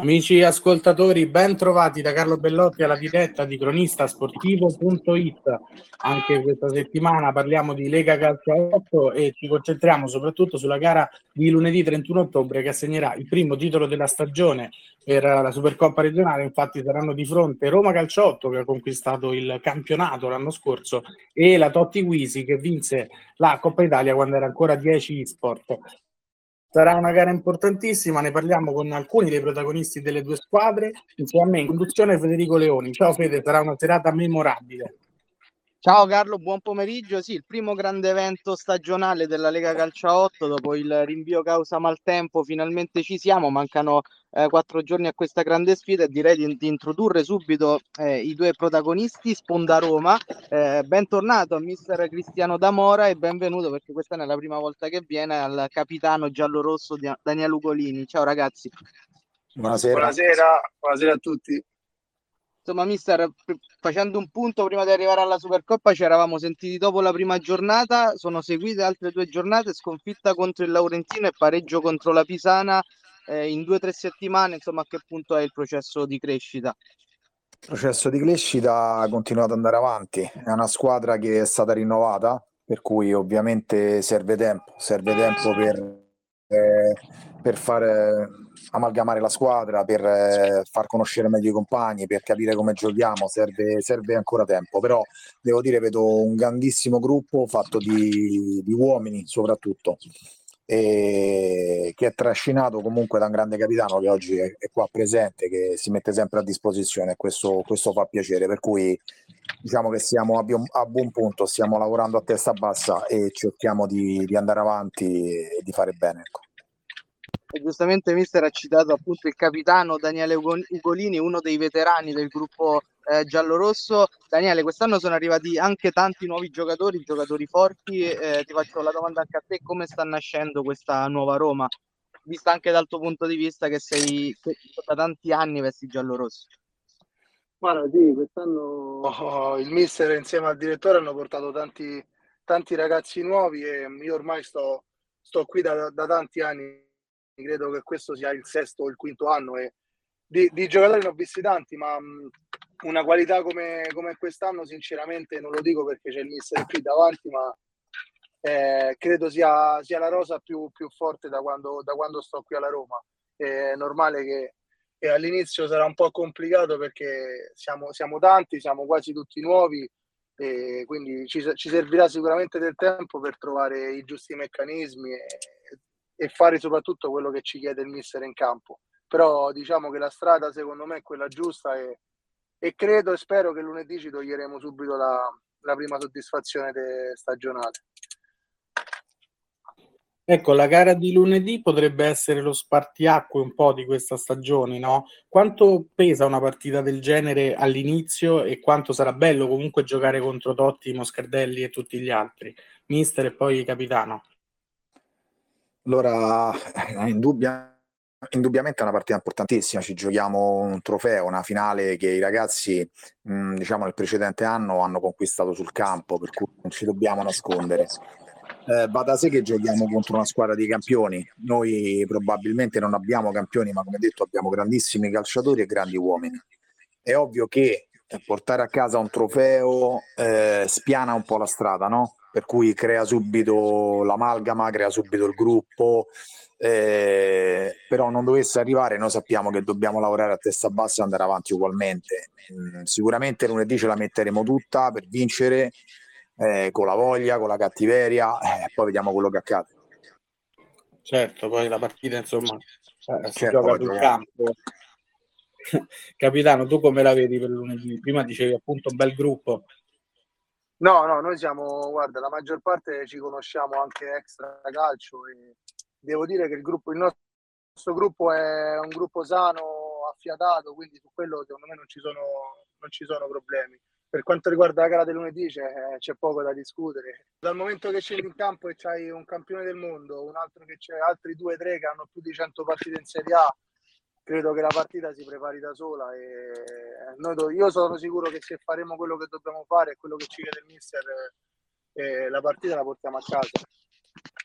Amici ascoltatori, ben trovati da Carlo Bellotti alla diretta di cronistasportivo.it. Anche questa settimana parliamo di Lega Calcio 8 e ci concentriamo soprattutto sulla gara di lunedì 31 ottobre che assegnerà il primo titolo della stagione per la Supercoppa regionale. Infatti saranno di fronte Roma Calcio 8 che ha conquistato il campionato l'anno scorso e la Totti Guisi che vinse la Coppa Italia quando era ancora 10 sport. Sarà una gara importantissima, ne parliamo con alcuni dei protagonisti delle due squadre. Insieme a me in conduzione Federico Leoni. Ciao Fede, sarà una serata memorabile. Ciao Carlo, buon pomeriggio. Sì, il primo grande evento stagionale della Lega Calcio 8 dopo il rinvio causa maltempo, finalmente ci siamo. Mancano eh, quattro giorni a questa grande sfida e direi di, di introdurre subito eh, i due protagonisti. Sponda Roma, eh, bentornato a mister Cristiano D'Amora e benvenuto perché questa è la prima volta che viene al capitano giallorosso Daniele Ugolini. Ciao ragazzi. Buonasera. Buonasera, buonasera a tutti. Insomma, mister, facendo un punto prima di arrivare alla Supercoppa, ci eravamo sentiti dopo la prima giornata, sono seguite altre due giornate, sconfitta contro il Laurentino e pareggio contro la Pisana eh, in due o tre settimane, insomma, a che punto è il processo di crescita? Il processo di crescita ha continuato ad andare avanti, è una squadra che è stata rinnovata, per cui ovviamente serve tempo, serve tempo per, per fare amalgamare la squadra, per eh, far conoscere meglio i compagni, per capire come giochiamo, serve, serve, ancora tempo, però devo dire vedo un grandissimo gruppo fatto di, di uomini soprattutto, che è trascinato comunque da un grande capitano che oggi è, è qua presente, che si mette sempre a disposizione e questo, questo fa piacere, per cui diciamo che siamo a, a, buon punto, stiamo lavorando a testa bassa e cerchiamo di, di andare avanti e di fare bene. Ecco e giustamente mister ha citato appunto il capitano Daniele Ugolini, uno dei veterani del gruppo eh, giallorosso. Daniele, quest'anno sono arrivati anche tanti nuovi giocatori, giocatori forti. Eh, ti faccio la domanda anche a te, come sta nascendo questa nuova Roma? Vista anche dal tuo punto di vista che sei che da tanti anni vesti giallorosso. Guarda, sì, quest'anno oh, il mister insieme al direttore hanno portato tanti, tanti ragazzi nuovi e io ormai sto, sto qui da, da tanti anni credo che questo sia il sesto o il quinto anno e di, di giocatori ne ho visti tanti, ma mh, una qualità come, come, quest'anno sinceramente non lo dico perché c'è il mister qui davanti, ma eh, credo sia, sia, la rosa più, più forte da quando, da quando, sto qui alla Roma. È normale che e all'inizio sarà un po' complicato perché siamo, siamo tanti, siamo quasi tutti nuovi quindi ci, ci, servirà sicuramente del tempo per trovare i giusti meccanismi e, e fare soprattutto quello che ci chiede il mister in campo. Però diciamo che la strada secondo me è quella giusta e, e credo e spero che lunedì ci toglieremo subito la, la prima soddisfazione stagionale. Ecco, la gara di lunedì potrebbe essere lo spartiacque un po' di questa stagione, no? Quanto pesa una partita del genere all'inizio e quanto sarà bello comunque giocare contro Totti, Moscardelli e tutti gli altri, mister e poi capitano? Allora, eh, indubbia, indubbiamente è una partita importantissima, ci giochiamo un trofeo, una finale che i ragazzi, mh, diciamo, nel precedente anno hanno conquistato sul campo, per cui non ci dobbiamo nascondere. Eh, va da sé che giochiamo contro una squadra di campioni. Noi probabilmente non abbiamo campioni, ma come detto abbiamo grandissimi calciatori e grandi uomini. È ovvio che portare a casa un trofeo eh, spiana un po' la strada, no? per cui crea subito l'amalgama, crea subito il gruppo, eh, però non dovesse arrivare noi sappiamo che dobbiamo lavorare a testa bassa e andare avanti ugualmente. Mm, sicuramente lunedì ce la metteremo tutta per vincere eh, con la voglia, con la cattiveria e eh, poi vediamo quello che accade. Certo, poi la partita insomma eh, si certo, gioca sul campo. Capitano, tu come la vedi per lunedì? Prima dicevi appunto un bel gruppo. No, no, noi siamo, guarda, la maggior parte ci conosciamo anche extra calcio e devo dire che il gruppo, il nostro gruppo è un gruppo sano, affiatato, quindi su quello secondo me non ci sono, non ci sono problemi. Per quanto riguarda la gara del lunedì c'è, c'è, poco da discutere. Dal momento che scendi in campo e c'hai un campione del mondo, un altro che c'è altri due o tre che hanno più di 100 partite in Serie A, credo che la partita si prepari da sola e noi, io sono sicuro che se faremo quello che dobbiamo fare e quello che ci chiede il mister eh, la partita la portiamo a casa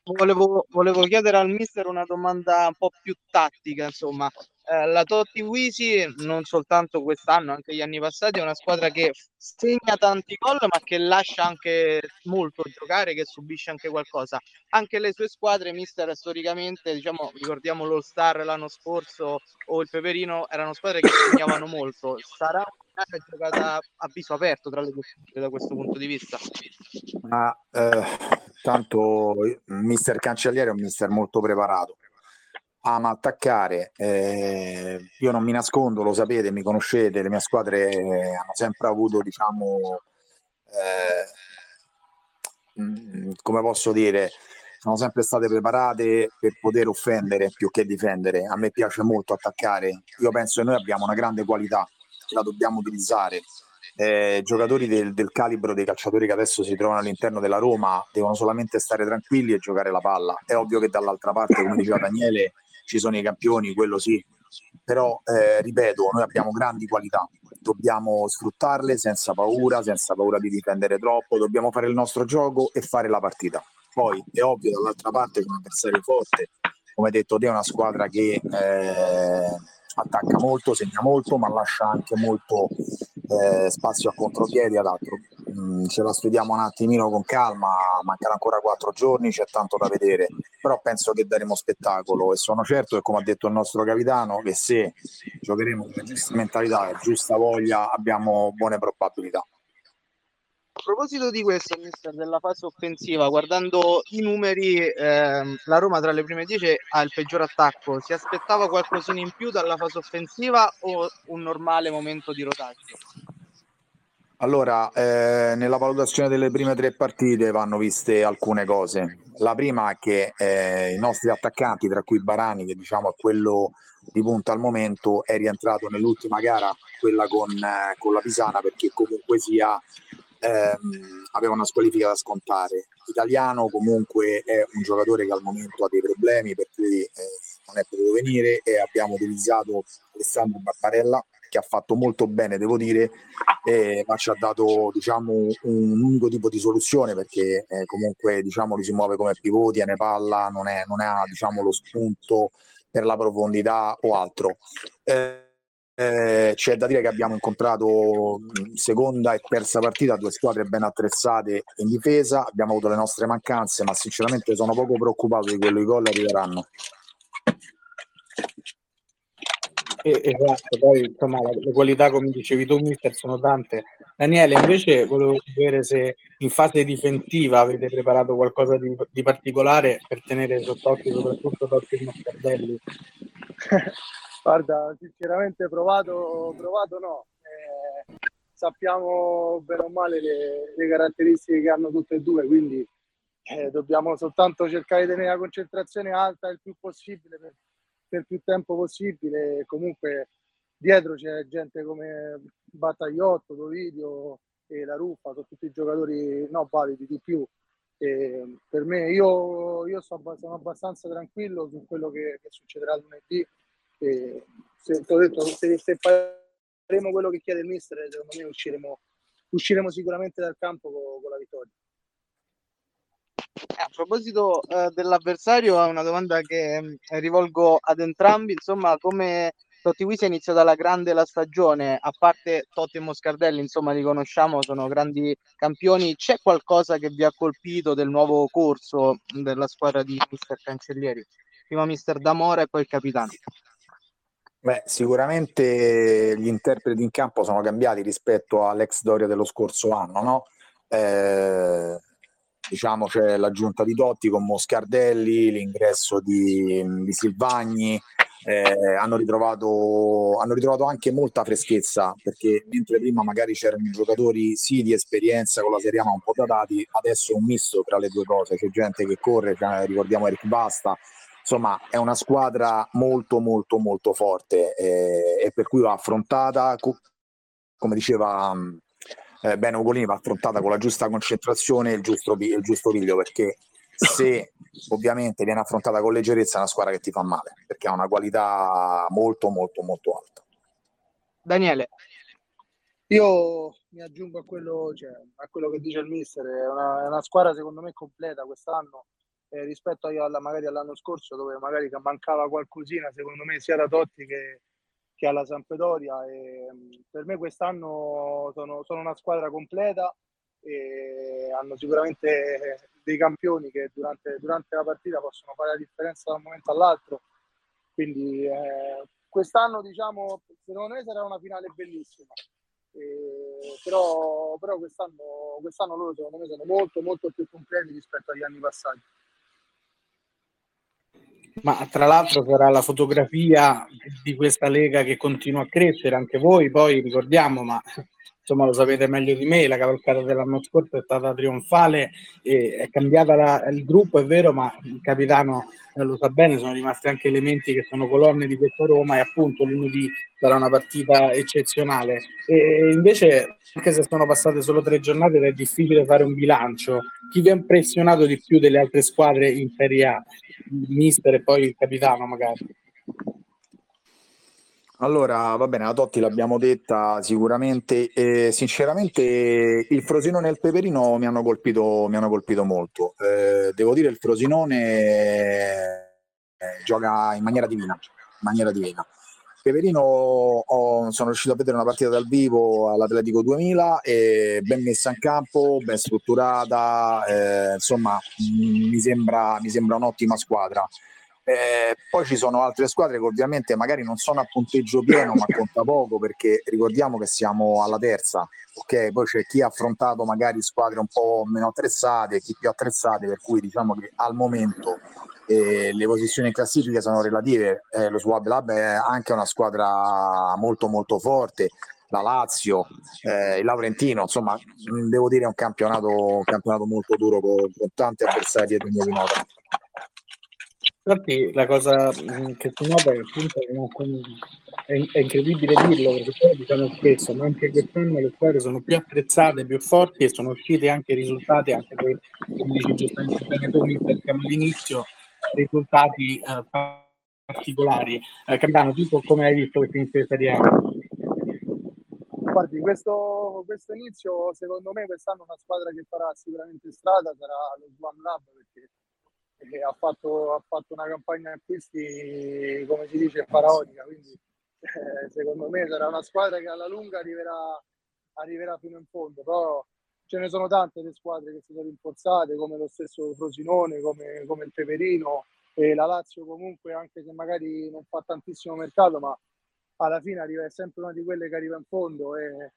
volevo, volevo, chiedere al mister una domanda un po' più tattica insomma eh, la Totti Wisi non soltanto quest'anno, anche gli anni passati, è una squadra che segna tanti gol, ma che lascia anche molto giocare, che subisce anche qualcosa. Anche le sue squadre, mister, storicamente, diciamo, ricordiamo l'All Star l'anno scorso o il Peperino, erano squadre che segnavano molto. Sarà una giocata a viso aperto tra le due da questo punto di vista? Ma eh, tanto mister Cancelliere è un mister molto preparato ama attaccare. Eh, io non mi nascondo, lo sapete, mi conoscete, le mie squadre hanno sempre avuto, diciamo, eh, come posso dire, sono sempre state preparate per poter offendere più che difendere. A me piace molto attaccare. Io penso che noi abbiamo una grande qualità, la dobbiamo utilizzare. Eh, giocatori del, del, calibro dei calciatori che adesso si trovano all'interno della Roma devono solamente stare tranquilli e giocare la palla. È ovvio che dall'altra parte, come diceva Daniele, ci sono i campioni, quello sì, però eh, ripeto, noi abbiamo grandi qualità, dobbiamo sfruttarle senza paura, senza paura di difendere troppo, dobbiamo fare il nostro gioco e fare la partita. Poi è ovvio dall'altra parte che un avversario forte, come detto te, è una squadra che eh, attacca molto, segna molto, ma lascia anche molto eh, spazio a contropiedi ad altro. Mm, ce la studiamo un attimino con calma, mancano ancora quattro giorni, c'è tanto da vedere, però penso che daremo spettacolo e sono certo che come ha detto il nostro capitano che se giocheremo con giusta mentalità e giusta voglia abbiamo buone probabilità. Proposito di questo, mister, della fase offensiva, guardando i numeri, ehm, la Roma tra le prime 10 ha il peggior attacco. Si aspettava qualcosina in più dalla fase offensiva o un normale momento di rotaggio? Allora, eh, nella valutazione delle prime tre partite vanno viste alcune cose. La prima è che eh, i nostri attaccanti, tra cui Barani, che diciamo è quello di punta al momento, è rientrato nell'ultima gara, quella con, eh, con la Pisana, perché comunque sia ehm, aveva una squalifica da scontare. Italiano comunque è un giocatore che al momento ha dei problemi per cui eh, non è potuto venire e abbiamo utilizzato Alessandro Barbarella che ha fatto molto bene, devo dire, eh, ma ci ha dato diciamo, un unico tipo di soluzione perché eh, comunque diciamo, lui si muove come pivoti, ne palla, non, è, non ha diciamo, lo spunto per la profondità o altro. Eh, eh, c'è da dire che abbiamo incontrato seconda e terza partita due squadre ben attrezzate in difesa, abbiamo avuto le nostre mancanze, ma sinceramente sono poco preoccupato di quello i gol arriveranno. esatto, poi insomma le qualità come dicevi tu mister sono tante. Daniele, invece volevo sapere se in fase difensiva avete preparato qualcosa di, di particolare per tenere sott'occhio soprattutto Totti Moscardelli. Guarda, sinceramente provato, provato no. Eh, sappiamo bene o male le, le, caratteristiche che hanno tutte e due, quindi eh, dobbiamo soltanto cercare di tenere la concentrazione alta il più possibile per, per più tempo possibile. Comunque dietro c'è gente come Battagliotto, Dovidio e La Ruffa, sono tutti giocatori no, validi di più. E per me io, io sono, abbastanza tranquillo su quello che, che succederà lunedì e se, detto, se, se faremo quello che chiede il mister, secondo me usciremo, usciremo sicuramente dal campo con, con la vittoria. Eh, a proposito eh, dell'avversario, una domanda che eh, rivolgo ad entrambi. Insomma, come Totti Wisi è iniziata la grande la stagione, a parte Totti e Moscardelli, insomma, li conosciamo, sono grandi campioni. C'è qualcosa che vi ha colpito del nuovo corso della squadra di Mister Cancellieri? Prima Mister D'Amore e poi il capitano. Beh, sicuramente gli interpreti in campo sono cambiati rispetto all'ex Doria dello scorso anno, no? Eh, diciamo c'è l'aggiunta di Dotti con Moscardelli, l'ingresso di, di Silvagni, eh, hanno, ritrovato, hanno ritrovato anche molta freschezza perché mentre prima magari c'erano giocatori sì di esperienza con la Serie A ma un po' datati, adesso è un misto tra le due cose, c'è gente che corre, ricordiamo Eric Basta, insomma è una squadra molto molto molto forte eh, e per cui va affrontata come diceva eh, bene Ugolini va affrontata con la giusta concentrazione e il giusto, il giusto piglio perché se ovviamente viene affrontata con leggerezza è una squadra che ti fa male perché ha una qualità molto molto molto alta. Daniele. Io mi aggiungo a quello, cioè, a quello che dice il mister è una, è una squadra secondo me completa quest'anno eh, rispetto alla, magari all'anno scorso dove magari mancava qualcosina secondo me sia da Totti che, che alla Sampdoria e per me quest'anno sono, sono una squadra completa e hanno sicuramente dei campioni che durante, durante, la partita possono fare la differenza da un momento all'altro. Quindi eh, quest'anno diciamo secondo me sarà una finale bellissima. Eh, però, però quest'anno, quest'anno loro secondo me sono molto molto più completi rispetto agli anni passati. Ma tra l'altro sarà la fotografia di questa lega che continua a crescere, anche voi poi ricordiamo, ma insomma lo sapete meglio di me, la cavalcata dell'anno scorso è stata trionfale, è cambiata la, il gruppo, è vero, ma il capitano eh, lo sa bene, sono rimasti anche elementi che sono colonne di questo Roma e appunto lunedì sarà una partita eccezionale. E invece, anche se sono passate solo tre giornate, è difficile fare un bilancio. Chi vi ha impressionato di più delle altre squadre in Serie A? Mister e poi il capitano magari. Allora, va bene, la Totti l'abbiamo detta sicuramente. Eh, sinceramente, il Frosinone e il Peperino mi hanno colpito, mi hanno colpito molto. Eh, devo dire, il Frosinone eh, gioca in maniera divina. In maniera divina. Peperino ho, sono riuscito a vedere una partita dal vivo all'Atletico 2000 e ben messa in campo, ben strutturata, eh, insomma mi sembra, mi sembra un'ottima squadra. Eh, poi ci sono altre squadre che ovviamente magari non sono a punteggio pieno, ma conta poco perché ricordiamo che siamo alla terza. Ok, poi c'è chi ha affrontato magari squadre un po' meno attrezzate, chi più attrezzate, per cui diciamo che al momento eh, le posizioni in classifica sono relative. Eh, lo Swab Lab è anche una squadra molto molto forte. La Lazio, eh, il Laurentino, insomma, devo dire è un campionato, un campionato molto duro con, con tanti avversari dietro di nota. Infatti la cosa mm, che si nota è appunto è, incredibile dirlo perché poi diciamo spesso, ma anche quest'anno le squadre sono più attrezzate, più forti e sono usciti anche risultati, anche per, come dici giustamente bene tu, all'inizio, risultati eh, particolari. Eh, Campano, tu come hai visto questo inizio di Serie A? Guardi, questo, questo, inizio secondo me quest'anno una squadra che farà sicuramente strada sarà lo Swan Lab perché ha fatto, ha fatto, una campagna acquisti, come si dice, faraonica, quindi eh, secondo me sarà una squadra che alla lunga arriverà, arriverà fino in fondo, però ce ne sono tante le squadre che si sono rinforzate, come lo stesso Frosinone, come, come il Peperino e la Lazio comunque, anche se magari non fa tantissimo mercato, ma alla fine arriva, è sempre una di quelle che arriva in fondo e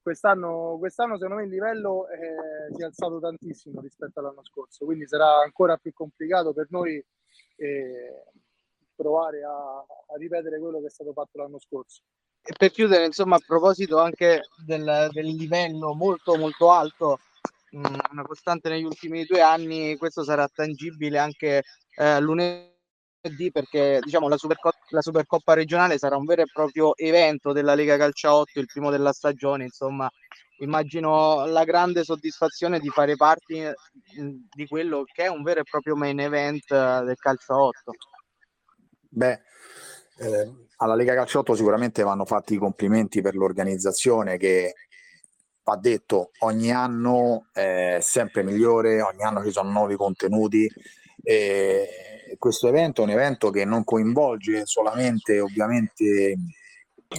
quest'anno, quest'anno secondo me il livello eh, si è alzato tantissimo rispetto all'anno scorso, quindi sarà ancora più complicato per noi eh, provare a, a, ripetere quello che è stato fatto l'anno scorso. Per chiudere, insomma, a proposito anche del, del livello molto molto alto, mh, una costante negli ultimi due anni, questo sarà tangibile anche eh, lunedì perché diciamo, la, Supercoppa, la Supercoppa regionale sarà un vero e proprio evento della Lega Calcia 8, il primo della stagione, insomma immagino la grande soddisfazione di fare parte di quello che è un vero e proprio main event eh, del calcio 8. Beh, eh, alla Lega Calcio 8 sicuramente vanno fatti i complimenti per l'organizzazione che va detto ogni anno è sempre migliore, ogni anno ci sono nuovi contenuti e questo evento è un evento che non coinvolge solamente ovviamente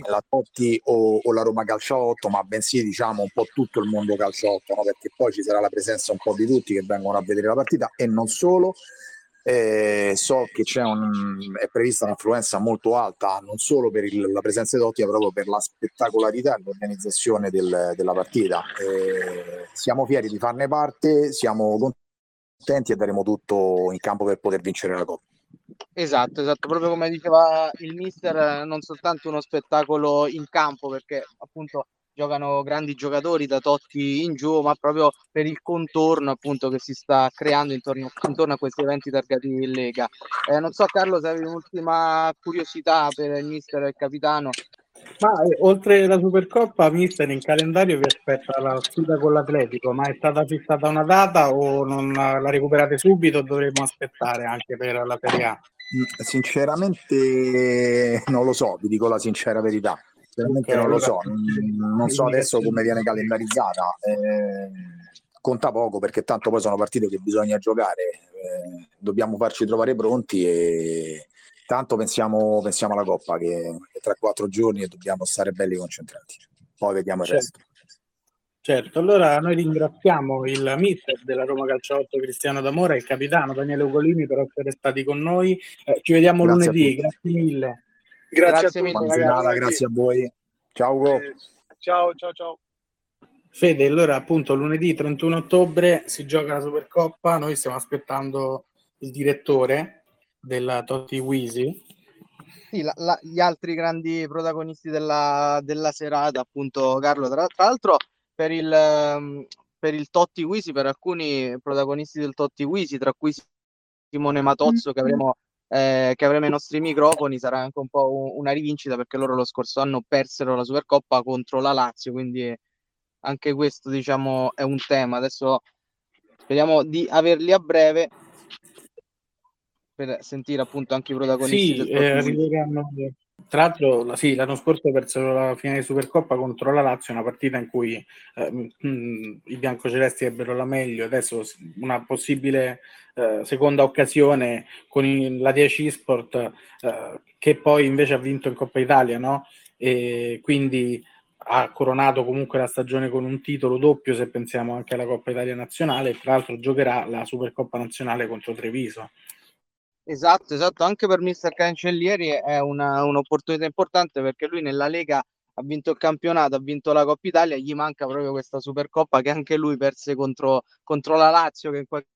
la Totti o, o la Roma Calciotto, ma bensì diciamo un po' tutto il mondo calciotto, no? perché poi ci sarà la presenza un po' di tutti che vengono a vedere la partita e non solo. Eh, so che c'è un, è prevista un'affluenza molto alta non solo per il, la presenza di Totti, ma proprio per la spettacolarità e l'organizzazione del, della partita. Eh, siamo fieri di farne parte, siamo contenti e daremo tutto in campo per poter vincere la Coppa. Esatto, esatto, proprio come diceva il mister, non soltanto uno spettacolo in campo perché appunto giocano grandi giocatori da Totti in giù, ma proprio per il contorno appunto che si sta creando intorno, intorno a questi eventi targati in Lega. Eh, non so Carlo se avevi un'ultima curiosità per il mister e il capitano ma eh, oltre la Supercoppa, Mister, in calendario vi aspetta la sfida con l'Atletico, ma è stata fissata una data o non la recuperate subito o dovremo aspettare anche per la Serie A? Mm, sinceramente non lo so, vi dico la sincera verità. Sinceramente okay, non lo so, non so adesso come viene calendarizzata. Eh, conta poco perché tanto poi sono partite che bisogna giocare, eh, dobbiamo farci trovare pronti e tanto pensiamo, pensiamo alla Coppa che è tra quattro giorni e dobbiamo stare belli concentrati, poi vediamo il certo. resto. Certo, allora noi ringraziamo il mister della Roma Calciotto Cristiano D'Amore e il capitano Daniele Ugolini per essere stati con noi. Eh, ci vediamo Grazie lunedì, grazie mille. Grazie, Grazie a mille, tutti. Serata, grazie a voi. Ciao Ugo. Eh, ciao, ciao, ciao. Fede, allora appunto lunedì 31 ottobre si gioca la Supercoppa, noi stiamo aspettando il direttore della Totti Wisi. Sì, la- la- gli altri grandi protagonisti della, della serata, appunto Carlo, tra, tra l'altro per il, ehm, per il Totti Wisi, per alcuni protagonisti del Totti Wisi, tra cui Simone Matozzo che avremo, eh, che avremo ai nostri microfoni, sarà anche un po' un- una rivincita perché loro lo scorso anno persero la Supercoppa contro la Lazio, quindi anche questo diciamo è un tema. Adesso speriamo di averli a breve per sentire appunto anche i protagonisti Sì, eh, arriveranno- Tra l'altro, la- sì, l'anno scorso persero la finale di Supercoppa contro la Lazio, una partita in cui eh, mh, i biancocelesti ebbero la meglio. Adesso una possibile eh, seconda occasione con il- la 10 Sport, eh, che poi invece ha vinto in Coppa Italia, no? E quindi ha coronato comunque la stagione con un titolo doppio, se pensiamo anche alla Coppa Italia nazionale. Tra l'altro, giocherà la Supercoppa nazionale contro Treviso. Esatto, esatto, anche per Mister Cancellieri è una- un'opportunità importante perché lui nella Lega ha vinto il campionato, ha vinto la Coppa Italia, gli manca proprio questa Supercoppa che anche lui perse contro, contro la Lazio che in qualche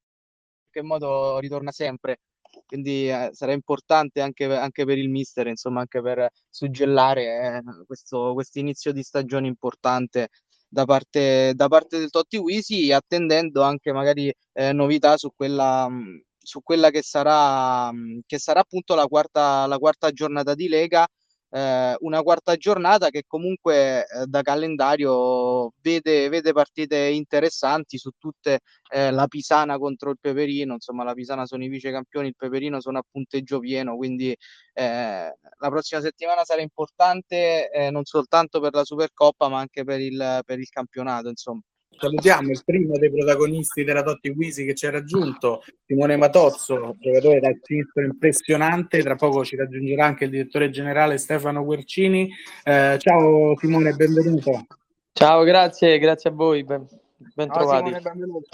modo ritorna sempre. Quindi eh, sarà importante anche, anche per il Mister, insomma, anche per suggellare eh, questo inizio di stagione importante da parte, da parte del Totti Wisi, attendendo anche magari eh, novità su quella, mh, su quella che sarà, che sarà appunto la quarta, la quarta giornata di Lega. eh, una quarta giornata che comunque eh, da calendario vede, vede partite interessanti su tutte eh, la Pisana contro il Peperino, insomma la Pisana sono i vice campioni, il Peperino sono a punteggio pieno, quindi eh, la prossima settimana sarà importante eh, non soltanto per la Supercoppa ma anche per il, per il campionato, insomma. Salutiamo il primo dei protagonisti della Totti Wisi che ci ha raggiunto, Simone Matozzo, giocatore dal sinistro impressionante. Tra poco ci raggiungerà anche il direttore generale Stefano Guercini. Eh, ciao Simone, benvenuto. Ciao, grazie, grazie a voi, ben, ben Ciao, trovati. Simone, benvenuto.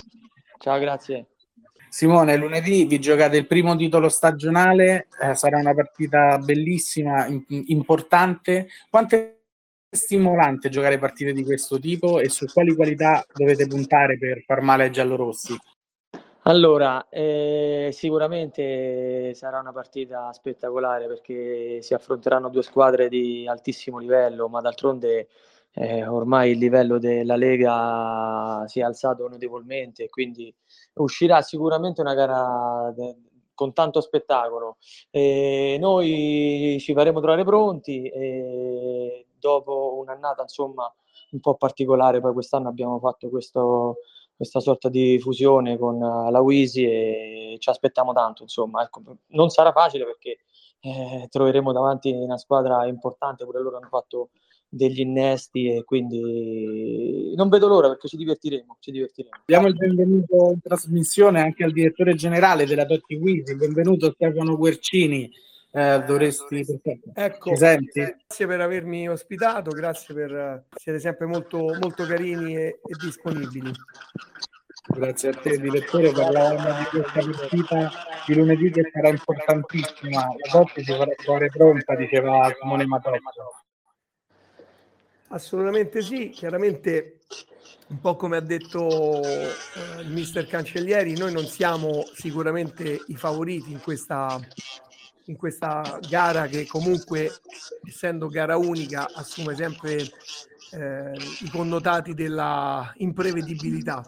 Ciao, grazie. Simone, lunedì vi giocate il primo titolo stagionale, eh, sarà una partita bellissima, im- importante. Quanto è stimolante giocare partite di questo tipo e su quali qualità dovete puntare per far male ai giallorossi? Allora, eh, sicuramente sarà una partita spettacolare perché si affronteranno due squadre di altissimo livello, ma d'altronde eh, ormai il livello della Lega si è alzato notevolmente, quindi uscirà sicuramente una gara de- con tanto spettacolo. E noi ci faremo trovare pronti e dopo un'annata insomma un po' particolare, poi quest'anno abbiamo fatto questo questa sorta di fusione con uh, la Wisi e ci aspettiamo tanto, insomma, ecco, non sarà facile perché eh, troveremo davanti una squadra importante, pure loro hanno fatto degli innesti e quindi non vedo l'ora perché ci divertiremo, ci divertiremo. Diamo il benvenuto in trasmissione anche al direttore generale della Totti Wisi, benvenuto Stefano Guercini. Eh, dovresti ecco, senti? grazie per avermi ospitato, grazie per siete sempre molto, molto carini e, e disponibili. Grazie a te, direttore. Parlavamo di questa partita di lunedì che sarà importantissima. La Totti si farà trovare pronta, diceva Simone Matozzo. Assolutamente sì, chiaramente un po' come ha detto eh, il mister Cancellieri, noi non siamo sicuramente i favoriti in questa, in questa gara che comunque, essendo gara unica, assume sempre eh, i connotati della imprevedibilità.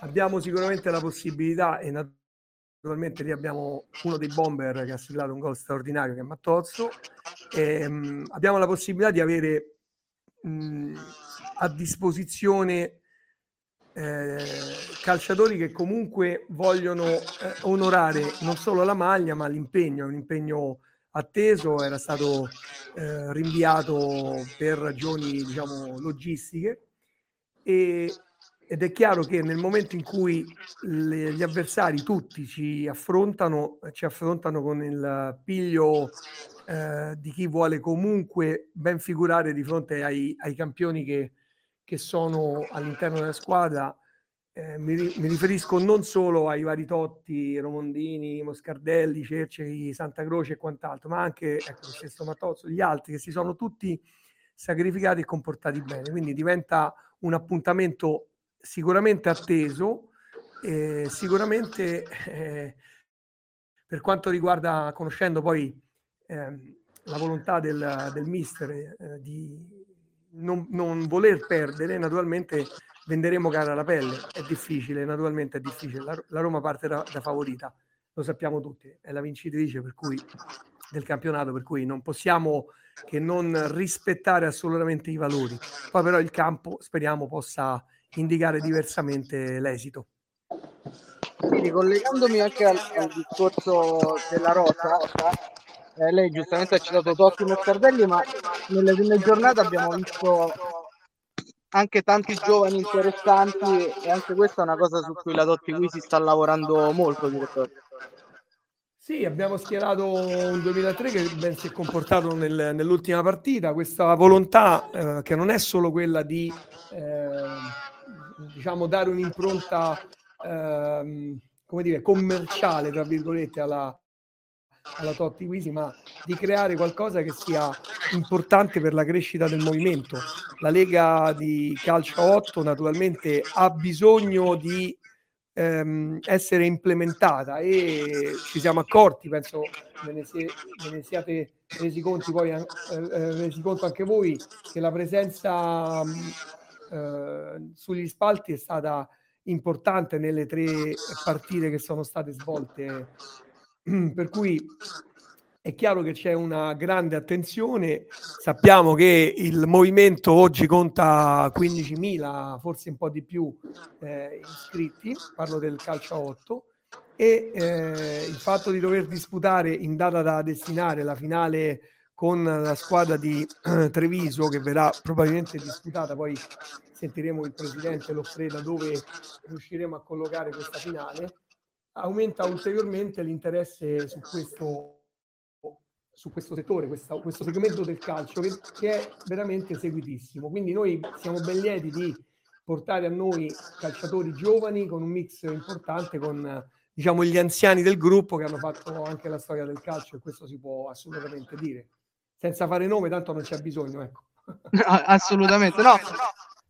Abbiamo sicuramente la possibilità e naturalmente lì abbiamo uno dei bomber che ha siglato un gol straordinario che è Mattozzo. E, mh, abbiamo la possibilità di avere mh, a disposizione eh, calciatori che comunque vogliono eh, onorare non solo la maglia ma l'impegno, un impegno atteso, era stato eh, rinviato per ragioni diciamo logistiche. E ed è chiaro che nel momento in cui le, gli avversari tutti ci affrontano, ci affrontano con il piglio eh, di chi vuole comunque ben figurare di fronte ai, ai campioni che, che, sono all'interno della squadra. Eh, mi, mi, riferisco non solo ai vari Totti, Romondini, Moscardelli, Cercei, Santa Croce e quant'altro, ma anche ecco, lo stesso Matozzo, gli altri che si sono tutti sacrificati e comportati bene. Quindi diventa un appuntamento sicuramente atteso, eh, sicuramente eh, per quanto riguarda, conoscendo poi eh, la volontà del, del mister eh, di non, non, voler perdere, naturalmente venderemo cara la pelle. È difficile, naturalmente è difficile. La, la Roma parte da, da, favorita, lo sappiamo tutti, è la vincitrice cui, del campionato, per cui non possiamo che non rispettare assolutamente i valori. Poi però il campo speriamo possa indicare diversamente l'esito. Quindi collegandomi anche al, al discorso della rosa, eh, lei giustamente ha citato Totti e Moscardelli, ma nelle prime giornate abbiamo visto anche tanti giovani interessanti e anche questa è una cosa su cui la Totti qui si sta lavorando molto, direttore. Sì, abbiamo schierato un 2003 che ben si è comportato nel, nell'ultima partita, questa volontà eh, che non è solo quella di eh, diciamo, dare un'impronta ehm, come dire, commerciale, tra virgolette, alla, alla Totti Wisi, ma di creare qualcosa che sia importante per la crescita del movimento. La Lega di Calcio 8 naturalmente ha bisogno di ehm, essere implementata e ci siamo accorti, penso ve ne, se, ve ne siate resi poi eh, eh, resi conto anche voi che la presenza eh, sugli spalti è stata importante nelle tre partite che sono state svolte. Per cui è chiaro che c'è una grande attenzione, sappiamo che il movimento oggi conta 15.000, forse un po' di più eh, iscritti, parlo del calcio a 8, e eh, il fatto di dover disputare in data da destinare la finale con la squadra di eh, Treviso che verrà probabilmente disputata, poi sentiremo il presidente Loffreda dove riusciremo a collocare questa finale, aumenta ulteriormente l'interesse su questo, su questo settore, questa, questo segmento del calcio che, che è veramente seguitissimo. Quindi noi siamo ben lieti di portare a noi calciatori giovani con un mix importante con diciamo gli anziani del gruppo che hanno fatto anche la storia del calcio e questo si può assolutamente dire senza fare nome, tanto non c'è bisogno. Ecco. No, assolutamente no.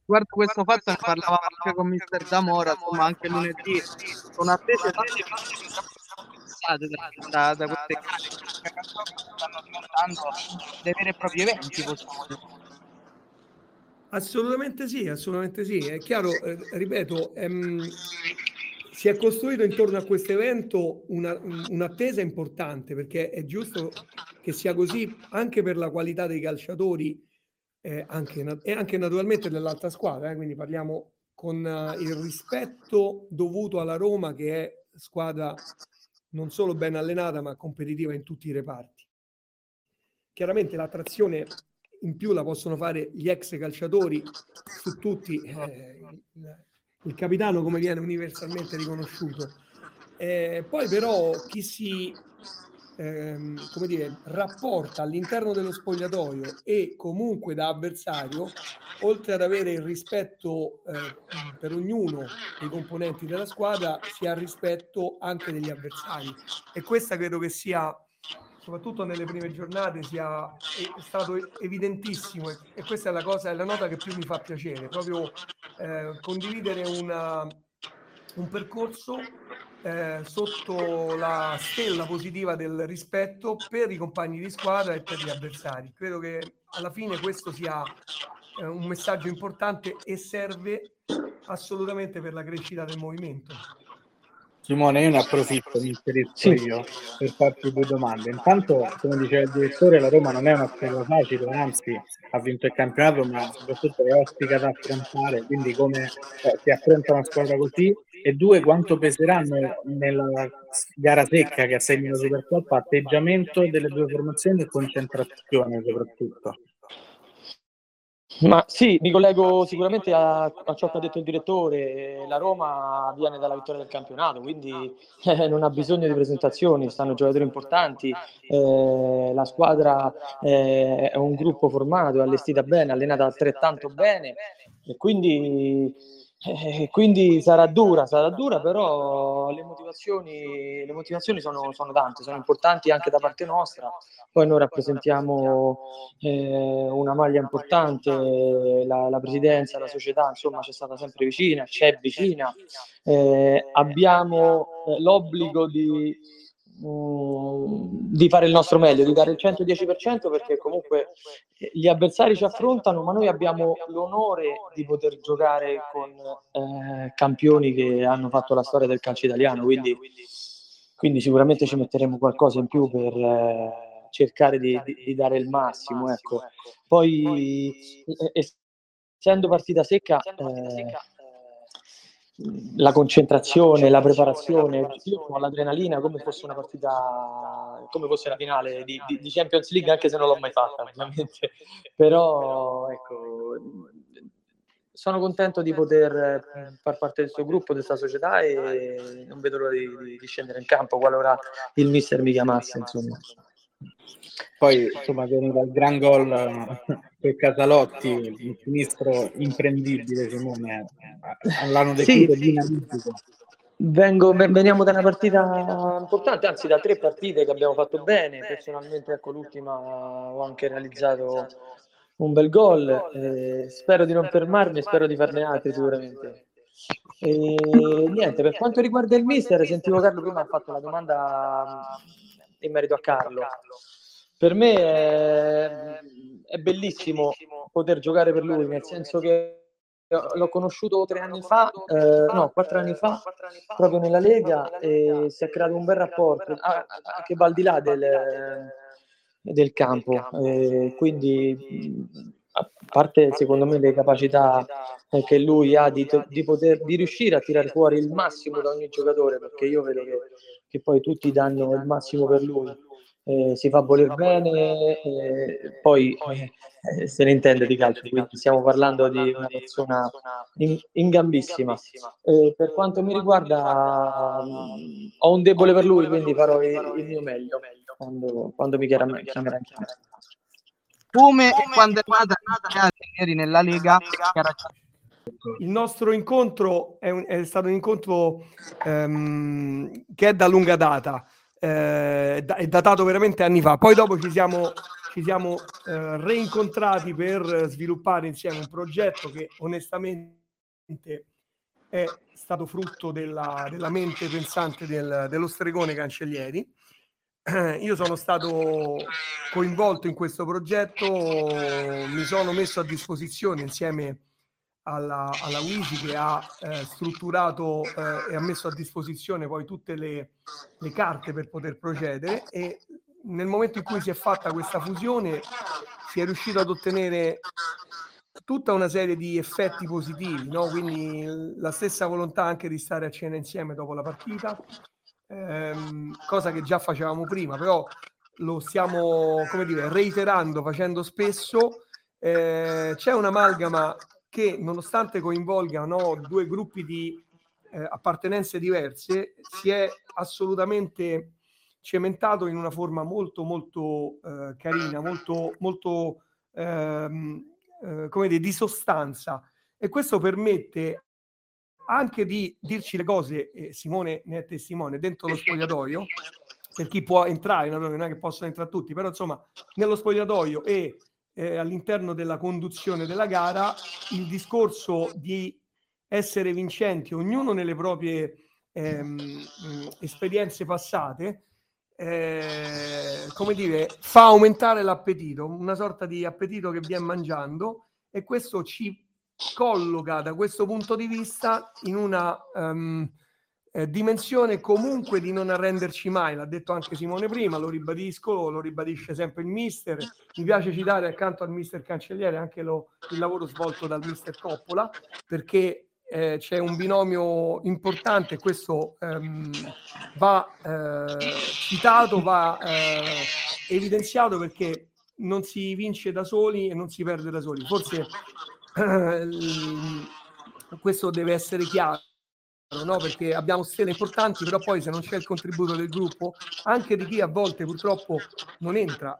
Guarda questo fatto ne parlavamo anche con Mister Damora, insomma anche lunedì, con attese tante passate da, da, da queste case che stanno diventando dei veri e propri eventi. Assolutamente sì, assolutamente sì. È chiaro, eh, ripeto, ehm, si è costruito intorno a questo evento una, un'attesa importante perché è giusto che sia così anche per la qualità dei calciatori eh, anche, e anche naturalmente dell'altra squadra. Eh, quindi parliamo con uh, il rispetto dovuto alla Roma che è squadra non solo ben allenata ma competitiva in tutti i reparti. Chiaramente l'attrazione in più la possono fare gli ex calciatori su tutti. Eh, il capitano come viene universalmente riconosciuto. Eh, poi però chi si ehm, come dire, rapporta all'interno dello spogliatoio e comunque da avversario, oltre ad avere il rispetto eh, per ognuno dei componenti della squadra, si ha rispetto anche degli avversari. E questa credo che sia soprattutto nelle prime giornate sia stato evidentissimo e, e questa è la cosa, è la nota che più mi fa piacere, proprio eh, condividere una, un percorso eh, sotto la stella positiva del rispetto per i compagni di squadra e per gli avversari. Credo che alla fine questo sia eh, un messaggio importante e serve assolutamente per la crescita del movimento. Simone, io ne approfitto, mi inserisco sì. io per farti due domande. Intanto, come diceva il direttore, la Roma non è una squadra facile, anzi ha vinto il campionato, ma soprattutto è ostica da affrontare, quindi come eh, si affronta una squadra così? E due, quanto peseranno nella gara secca che ha 6 minuti per Coppa atteggiamento delle due formazioni e concentrazione soprattutto? Ma sì, mi collego sicuramente a, a, ciò che ha detto il direttore. La Roma viene dalla vittoria del campionato, quindi eh, non ha bisogno di presentazioni, stanno giocatori importanti. Eh, la squadra eh, è un gruppo formato, allestita bene, allenata altrettanto bene e quindi eh, quindi sarà dura, sarà dura, però le motivazioni, le motivazioni sono, sono, tante, sono importanti anche da parte nostra. Poi noi rappresentiamo eh, una maglia importante, la, la, presidenza, la società, insomma, c'è stata sempre vicina, c'è vicina. Eh, abbiamo eh, l'obbligo di di fare il nostro meglio, di dare il 110% perché comunque gli avversari ci affrontano, ma noi abbiamo l'onore di poter giocare con eh, campioni che hanno fatto la storia del calcio italiano, quindi, quindi sicuramente ci metteremo qualcosa in più per eh, cercare di, di, dare il massimo. Ecco. Poi, essendo partita secca, eh, la concentrazione, la preparazione, l'adrenalina come fosse una partita, come fosse la finale di, di, di, Champions League, anche se non l'ho mai fatta, ovviamente. Però ecco, sono contento di poter far parte del suo gruppo, di questa società e non vedo l'ora di, di scendere in campo qualora il mister mi chiamasse, insomma. Poi insomma viene dal gran gol eh, per Casalotti, un sinistro imprendibile Simone, l'hanno detto sì. dinamitico. Vengo, veniamo da una partita importante, anzi da tre partite che abbiamo fatto bene. Personalmente, ecco, l'ultima ho anche realizzato un bel gol. Eh, spero di non fermarmi, spero di farne altri sicuramente. E niente, per quanto riguarda il mister, sentivo Carlo prima ha fatto la domanda in merito a Carlo. Per me è, è bellissimo poter giocare per lui, nel senso che l'ho conosciuto tre anni fa, eh, no, quattro anni fa, proprio nella Lega e si è creato un bel rapporto, anche al di là del, del campo. Eh, quindi, a parte secondo me le capacità che lui ha di, di, poter, di riuscire a tirare fuori il massimo da ogni giocatore, perché io vedo che, che poi tutti danno il massimo per lui eh, si fa voler bene, eh, poi eh, se ne intende di calcio, quindi stiamo parlando di una persona in, ingambissima. per quanto mi riguarda, mh, ho un debole per lui, quindi farò il, il mio meglio quando, quando mi chiamerà in camera. Come quando è nata ieri nella Lega, il nostro incontro è, un, è stato un incontro um, che è da lunga data eh, è datato veramente anni fa. Poi dopo ci siamo, ci siamo eh, reincontrati per sviluppare insieme un progetto che onestamente è stato frutto della, della mente pensante del, dello stregone Cancellieri. Io sono stato coinvolto in questo progetto, mi sono messo a disposizione insieme alla, alla Wisi che ha eh, strutturato eh, e ha messo a disposizione poi tutte le, le, carte per poter procedere e nel momento in cui si è fatta questa fusione si è riuscito ad ottenere tutta una serie di effetti positivi, no? quindi la stessa volontà anche di stare a cena insieme dopo la partita, ehm, cosa che già facevamo prima, però lo stiamo come dire, reiterando, facendo spesso. Eh, c'è un'amalgama che nonostante coinvolgano due gruppi di eh, appartenenze diverse, si è assolutamente cementato in una forma molto molto eh, carina, molto molto ehm, eh, come dire, di sostanza. E questo permette anche di dirci le cose, eh, Simone ne è testimone, dentro lo spogliatoio, per chi può entrare, non è che possono entrare tutti, però insomma nello spogliatoio e eh, all'interno della conduzione della gara il discorso di essere vincenti, ognuno nelle proprie ehm, esperienze passate, eh, come dire, fa aumentare l'appetito, una sorta di appetito che viene mangiando e questo ci colloca da questo punto di vista in una um, eh, dimensione comunque di non arrenderci mai, l'ha detto anche Simone prima, lo ribadisco, lo ribadisce sempre il mister, mi piace citare accanto al mister Cancelliere anche lo, il lavoro svolto dal mister Coppola, perché eh, c'è un binomio importante questo ehm, va eh, citato, va eh, evidenziato perché non si vince da soli e non si perde da soli. Forse questo deve essere chiaro. No? perché abbiamo stelle importanti, però poi se non c'è il contributo del gruppo, anche di chi a volte purtroppo non entra,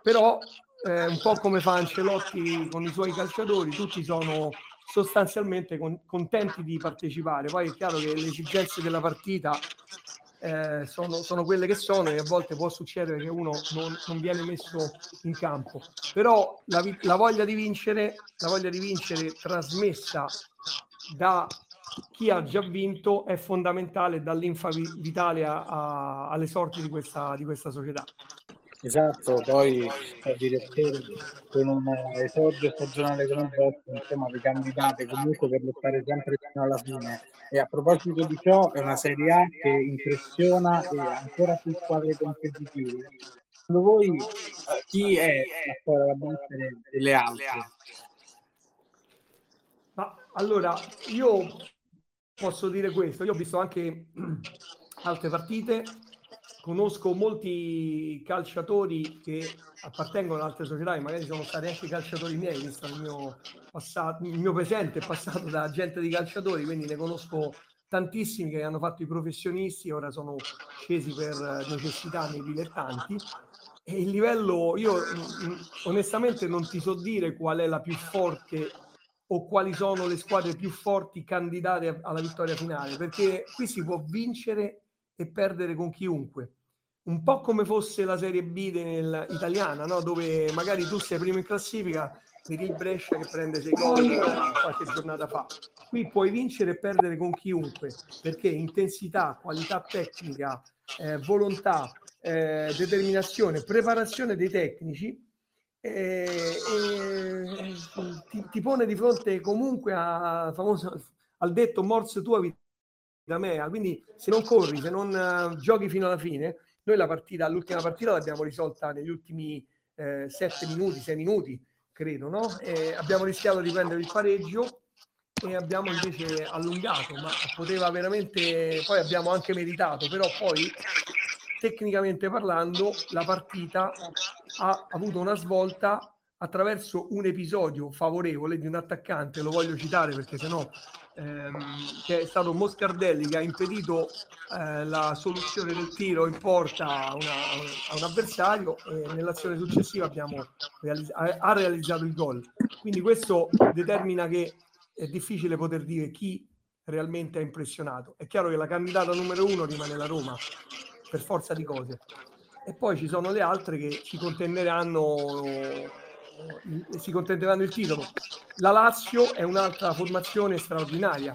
però eh, un po' come fa Ancelotti con i suoi calciatori, tutti sono sostanzialmente con, contenti di partecipare. Poi è chiaro che le esigenze della partita eh, sono, sono, quelle che sono e a volte può succedere che uno non, non viene messo in campo. Però la, la, voglia vincere, la voglia di vincere trasmessa da chi ha già vinto è fondamentale dall'infa a, alle sorti di questa, di questa società. Esatto, poi a direttore con un esordio stagionale come il vostro, insomma, vi candidate comunque per lottare sempre fino alla fine. E a proposito di ciò, è una Serie A che impressiona e ancora più squadre competitive. Secondo voi chi è la squadra da battere delle altre? Ma allora, io posso dire questo, io ho visto anche altre partite conosco molti calciatori che appartengono ad altre società e magari sono stati anche calciatori miei, visto il mio, passato, il mio presente è passato da gente di calciatori, quindi ne conosco tantissimi che hanno fatto i professionisti, ora sono scesi per necessità nei dilettanti. E il livello, io onestamente non ti so dire qual è la più forte o quali sono le squadre più forti candidate alla vittoria finale, perché qui si può vincere e perdere con chiunque. Un po' come fosse la Serie B del, italiana, no? dove magari tu sei primo in classifica, vedi il Brescia che prende 6 gol qualche giornata fa. Qui puoi vincere e perdere con chiunque, perché intensità, qualità tecnica, eh, volontà, eh, determinazione, preparazione dei tecnici eh, ti, ti, pone di fronte comunque a, famoso, al detto morse tua da me. Quindi se non corri, se non uh, giochi fino alla fine, noi la partita, l'ultima partita l'abbiamo risolta negli ultimi eh, sette minuti, sei minuti, credo, no? Abbiamo rischiato di prendere il pareggio e abbiamo invece allungato, ma poteva veramente, poi abbiamo anche meritato, però poi tecnicamente parlando la partita ha avuto una svolta attraverso un episodio favorevole di un attaccante, lo voglio citare perché sennò ehm, che è stato Moscardelli che ha impedito eh, la soluzione del tiro in porta a, una, a un avversario e nell'azione successiva realis- ha realizzato il gol. Quindi questo determina che è difficile poter dire chi realmente ha impressionato. È chiaro che la candidata numero uno rimane la Roma per forza di cose. E poi ci sono le altre che ci contenderanno si contenderanno il titolo. La Lazio è un'altra formazione straordinaria,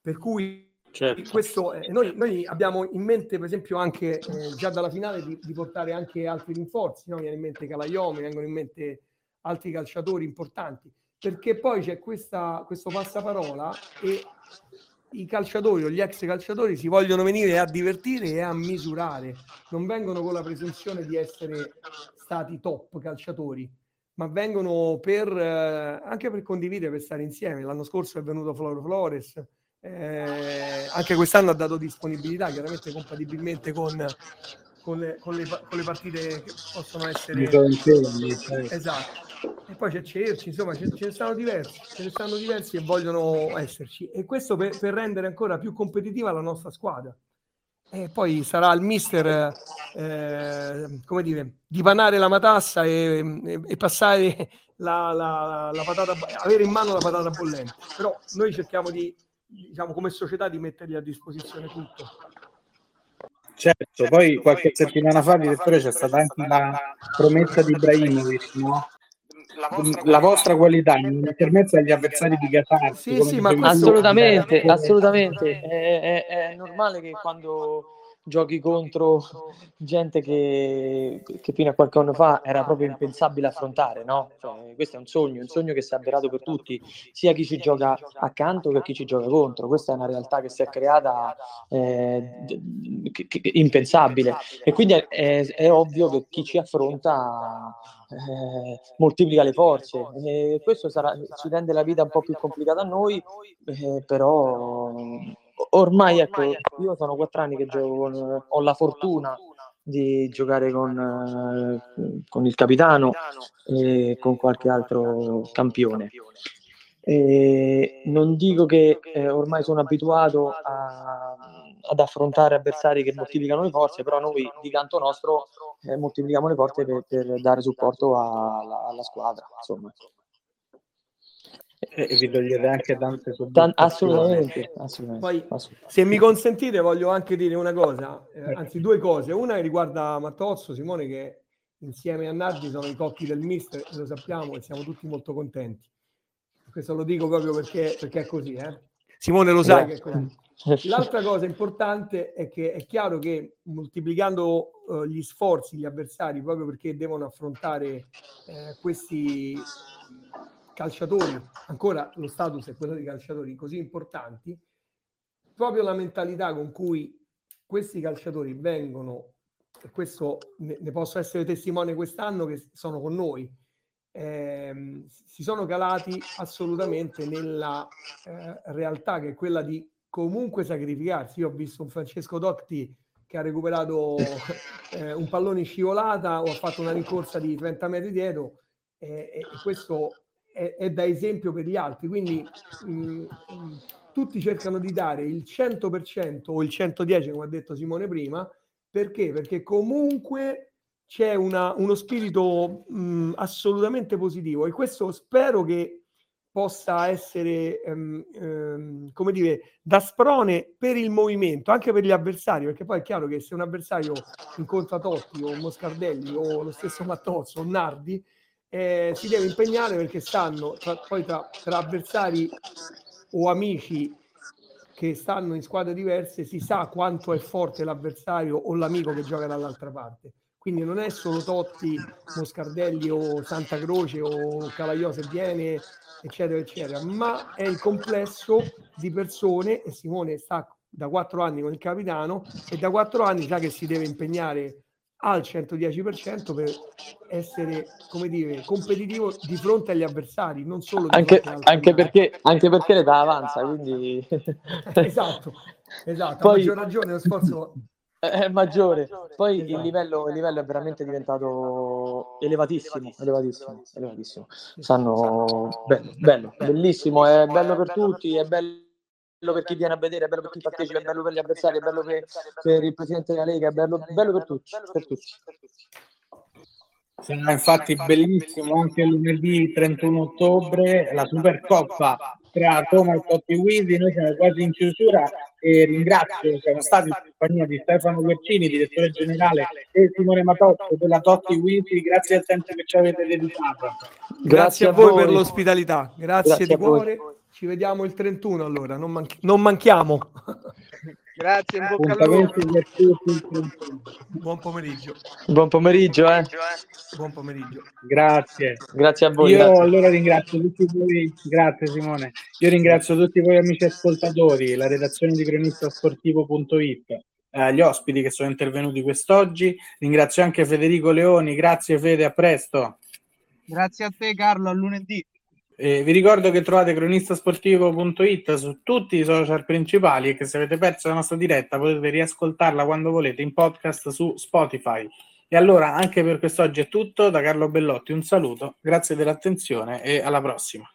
per cui certo. questo, eh, noi, noi, abbiamo in mente, per esempio, anche eh, già dalla finale di, di, portare anche altri rinforzi. No? Viene in mente Calaiomi, vengono in mente altri calciatori importanti, perché poi c'è questa, questo passaparola e i calciatori o gli ex calciatori si vogliono venire a divertire e a misurare, non vengono con la presunzione di essere stati top calciatori, ma vengono per, eh, anche per condividere, per stare insieme. L'anno scorso è venuto Floro Flores, eh, anche quest'anno ha dato disponibilità, chiaramente compatibilmente con, con, le, con, le, con le, partite che possono essere... Esatto. E poi c'è Cerci, insomma ce, ce ne stanno diversi, ce ne stanno diversi e vogliono esserci. E questo per, per rendere ancora più competitiva la nostra squadra. E poi sarà il mister, eh, come dire, dipanare la matassa e, e, e passare la, la, la, patata, avere in mano la patata bollente. Però noi cerchiamo di, diciamo, come società di mettergli a disposizione tutto. Certo, poi qualche settimana fa, direttore, c'è stata anche la promessa di Ibrahimovic, no? La vostra, la vostra qualità non permette agli avversari di gasarsi. Sì, sì, ma assolutamente, assolutamente. È, è, è normale che quando giochi contro gente che, che, fino a qualche anno fa era proprio impensabile affrontare, no? Cioè, questo è un sogno, un sogno che si è avverato per tutti, sia chi ci gioca accanto che chi ci gioca contro. Questa è una realtà che si è creata eh, che, che, impensabile. e quindi è, è, è, ovvio che chi ci affronta eh, moltiplica le forze. e questo sarà, ci rende la vita un po' più complicata a noi, eh, però ormai ecco, io sono quattro anni che gioco con, ho la fortuna di giocare con, eh, con il capitano e con qualche altro campione. E non dico che eh, ormai sono abituato a, ad affrontare avversari che moltiplicano le forze, però noi di canto nostro eh, moltiplichiamo le forze per, per dare supporto alla, alla squadra. Insomma. E, vi togliete anche tante Tan- assolutamente, assolutamente, Poi, assolutamente. se mi consentite, voglio anche dire una cosa, eh, anzi due cose. Una che riguarda Mattozzo, Simone, che insieme a Nardi sono i cocchi del mister, lo sappiamo e siamo tutti molto contenti. Questo lo dico proprio perché, perché è così. Eh? Simone lo sa che è così. L'altra cosa importante è che è chiaro che moltiplicando uh, gli sforzi, gli avversari, proprio perché devono affrontare eh, questi calciatori, ancora lo status è quello di calciatori così importanti, proprio la mentalità con cui questi calciatori vengono, e questo ne, posso essere testimone quest'anno che sono con noi, eh, si sono calati assolutamente nella eh, realtà che è quella di comunque sacrificarsi. Io ho visto un Francesco Dotti che ha recuperato eh, un pallone in scivolata o ha fatto una rincorsa di 30 metri dietro e, e questo è, da esempio per gli altri. Quindi mh, mh, tutti cercano di dare il 100% o il 110% come ha detto Simone prima, perché? Perché comunque c'è una, uno spirito mh, assolutamente positivo e questo spero che possa essere, um, um, come dire, da sprone per il movimento, anche per gli avversari, perché poi è chiaro che se un avversario incontra Totti o Moscardelli o lo stesso Mattozzo o Nardi, eh, si deve impegnare perché stanno tra, poi tra, tra avversari o amici che stanno in squadre diverse, si sa quanto è forte l'avversario o l'amico che gioca dall'altra parte. Quindi non è solo Totti, Moscardelli o Santa Croce o Calaio se viene eccetera, eccetera, ma è il complesso di persone e Simone sta da quattro anni con il capitano e da quattro anni sa che si deve impegnare al 110% per essere, come dire, competitivo di fronte agli avversari, non solo di anche, anche perché, anche perché l'età avanza, quindi... esatto, esatto, Poi... a maggior ragione lo sforzo è maggiore. Poi il livello, il livello, è veramente diventato elevatissimo, elevatissimo, elevatissimo. Sanno bello, bello, bellissimo, è bello per tutti, è bello per chi viene a vedere, è bello per chi partecipa, è bello per gli avversari, è bello per, per il presidente della Lega, è bello, bello per tutti, per tutti. Sarà infatti bellissimo anche lunedì 31 ottobre la Supercoppa tra Roma e Totti Wisi. Noi siamo quasi in chiusura e ringrazio, siamo stati in compagnia di Stefano Guercini, direttore generale, e Simone Matotto della Totti Wisi. Grazie al tempo che ci avete dedicato. Grazie, Grazie a voi, voi per l'ospitalità, grazie, Grazie di cuore. Ci vediamo il 31 allora, non, manchi- non manchiamo. Grazie, in bocca al lupo. Buon pomeriggio. Buon pomeriggio, eh. Buon pomeriggio. Grazie. Grazie a voi. Io grazie. allora ringrazio tutti voi. Grazie Simone. Io ringrazio tutti voi amici ascoltatori, la redazione di cronistasportivo.it. Eh, gli ospiti che sono intervenuti quest'oggi. Ringrazio anche Federico Leoni. Grazie Fede, a presto. Grazie a te Carlo, a lunedì. Eh, vi ricordo che trovate cronistasportivo.it su tutti i social principali e che se avete perso la nostra diretta potete riascoltarla quando volete in podcast su Spotify. E allora anche per quest'oggi è tutto, da Carlo Bellotti un saluto, grazie dell'attenzione e alla prossima.